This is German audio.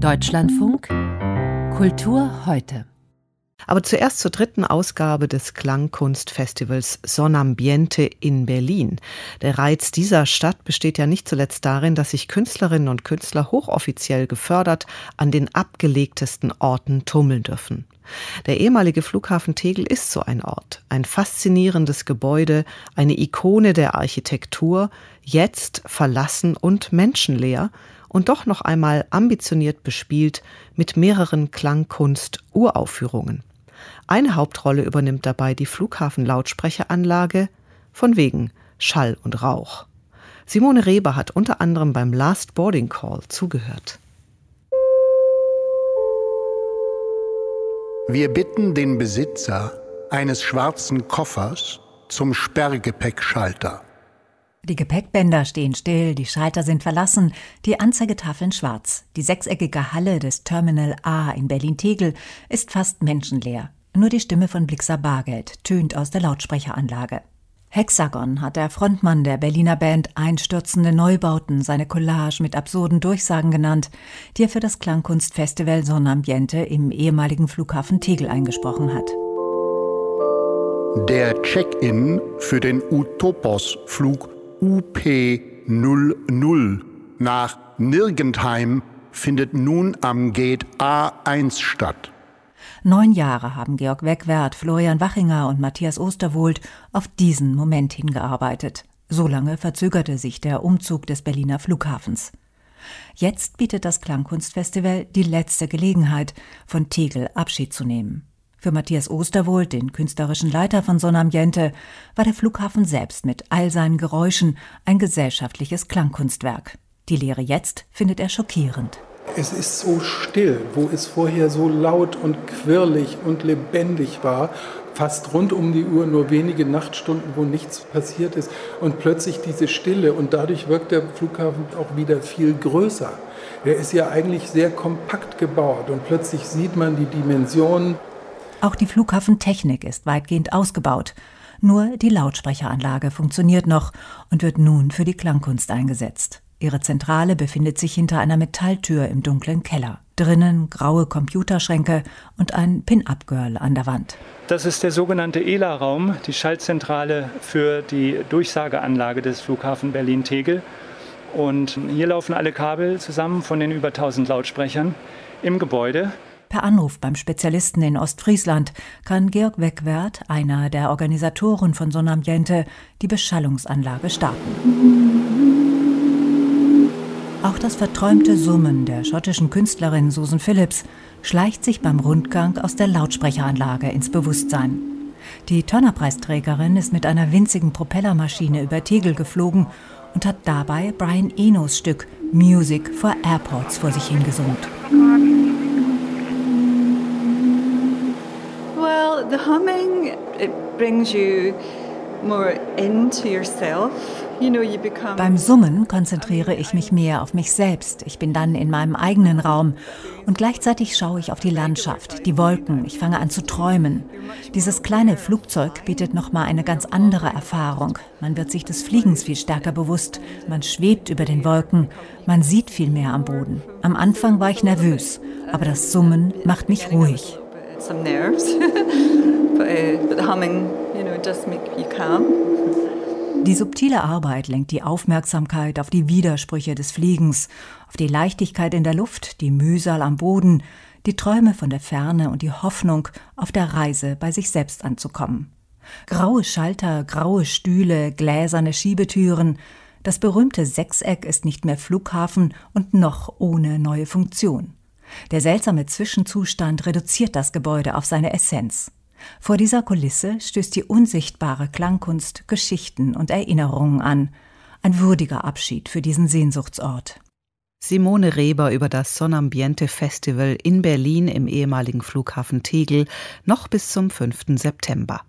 Deutschlandfunk Kultur heute. Aber zuerst zur dritten Ausgabe des Klangkunstfestivals Sonambiente in Berlin. Der Reiz dieser Stadt besteht ja nicht zuletzt darin, dass sich Künstlerinnen und Künstler hochoffiziell gefördert an den abgelegtesten Orten tummeln dürfen. Der ehemalige Flughafen Tegel ist so ein Ort, ein faszinierendes Gebäude, eine Ikone der Architektur, jetzt verlassen und menschenleer und doch noch einmal ambitioniert bespielt mit mehreren Klangkunst-Uraufführungen. Eine Hauptrolle übernimmt dabei die Flughafenlautsprecheranlage, von wegen Schall und Rauch. Simone Reber hat unter anderem beim Last Boarding Call zugehört. Wir bitten den Besitzer eines schwarzen Koffers zum Sperrgepäckschalter. Die Gepäckbänder stehen still, die Schalter sind verlassen, die Anzeigetafeln schwarz. Die sechseckige Halle des Terminal A in Berlin-Tegel ist fast menschenleer. Nur die Stimme von Blixer Bargeld tönt aus der Lautsprecheranlage. Hexagon hat der Frontmann der Berliner Band Einstürzende Neubauten seine Collage mit absurden Durchsagen genannt, die er für das Klangkunstfestival Sonnenambiente im ehemaligen Flughafen Tegel eingesprochen hat. Der Check-in für den Utopos-Flug UP00 nach Nirgendheim findet nun am Gate A1 statt. Neun Jahre haben Georg Wegwert, Florian Wachinger und Matthias Osterwohlt auf diesen Moment hingearbeitet. So lange verzögerte sich der Umzug des Berliner Flughafens. Jetzt bietet das Klangkunstfestival die letzte Gelegenheit, von Tegel Abschied zu nehmen. Für Matthias Osterwohlt, den künstlerischen Leiter von Sonambiente, war der Flughafen selbst mit all seinen Geräuschen ein gesellschaftliches Klangkunstwerk. Die Lehre jetzt findet er schockierend. Es ist so still, wo es vorher so laut und quirlig und lebendig war, fast rund um die Uhr, nur wenige Nachtstunden, wo nichts passiert ist und plötzlich diese Stille und dadurch wirkt der Flughafen auch wieder viel größer. Er ist ja eigentlich sehr kompakt gebaut und plötzlich sieht man die Dimensionen. Auch die Flughafentechnik ist weitgehend ausgebaut. Nur die Lautsprecheranlage funktioniert noch und wird nun für die Klangkunst eingesetzt. Ihre Zentrale befindet sich hinter einer Metalltür im dunklen Keller. Drinnen graue Computerschränke und ein Pin-Up-Girl an der Wand. Das ist der sogenannte ELA-Raum, die Schaltzentrale für die Durchsageanlage des Flughafen Berlin-Tegel. Und hier laufen alle Kabel zusammen von den über 1000 Lautsprechern im Gebäude. Per Anruf beim Spezialisten in Ostfriesland kann Georg Wegwert, einer der Organisatoren von Sonambiente, die Beschallungsanlage starten. Auch das verträumte Summen der schottischen Künstlerin Susan Phillips schleicht sich beim Rundgang aus der Lautsprecheranlage ins Bewusstsein. Die Turner-Preisträgerin ist mit einer winzigen Propellermaschine über Tegel geflogen und hat dabei Brian Enos Stück Music for Airports vor sich hingesummt. Well, the humming it brings you more into yourself. Beim Summen konzentriere ich mich mehr auf mich selbst. Ich bin dann in meinem eigenen Raum und gleichzeitig schaue ich auf die Landschaft, die Wolken. Ich fange an zu träumen. Dieses kleine Flugzeug bietet noch mal eine ganz andere Erfahrung. Man wird sich des Fliegens viel stärker bewusst. Man schwebt über den Wolken. Man sieht viel mehr am Boden. Am Anfang war ich nervös, aber das Summen macht mich ruhig. Some nerves, the humming, you know, does make you calm. Die subtile Arbeit lenkt die Aufmerksamkeit auf die Widersprüche des Fliegens, auf die Leichtigkeit in der Luft, die Mühsal am Boden, die Träume von der Ferne und die Hoffnung, auf der Reise bei sich selbst anzukommen. Graue Schalter, graue Stühle, gläserne Schiebetüren, das berühmte Sechseck ist nicht mehr Flughafen und noch ohne neue Funktion. Der seltsame Zwischenzustand reduziert das Gebäude auf seine Essenz. Vor dieser Kulisse stößt die unsichtbare Klangkunst Geschichten und Erinnerungen an. Ein würdiger Abschied für diesen Sehnsuchtsort. Simone Reber über das Sonambiente Festival in Berlin im ehemaligen Flughafen Tegel noch bis zum 5. September.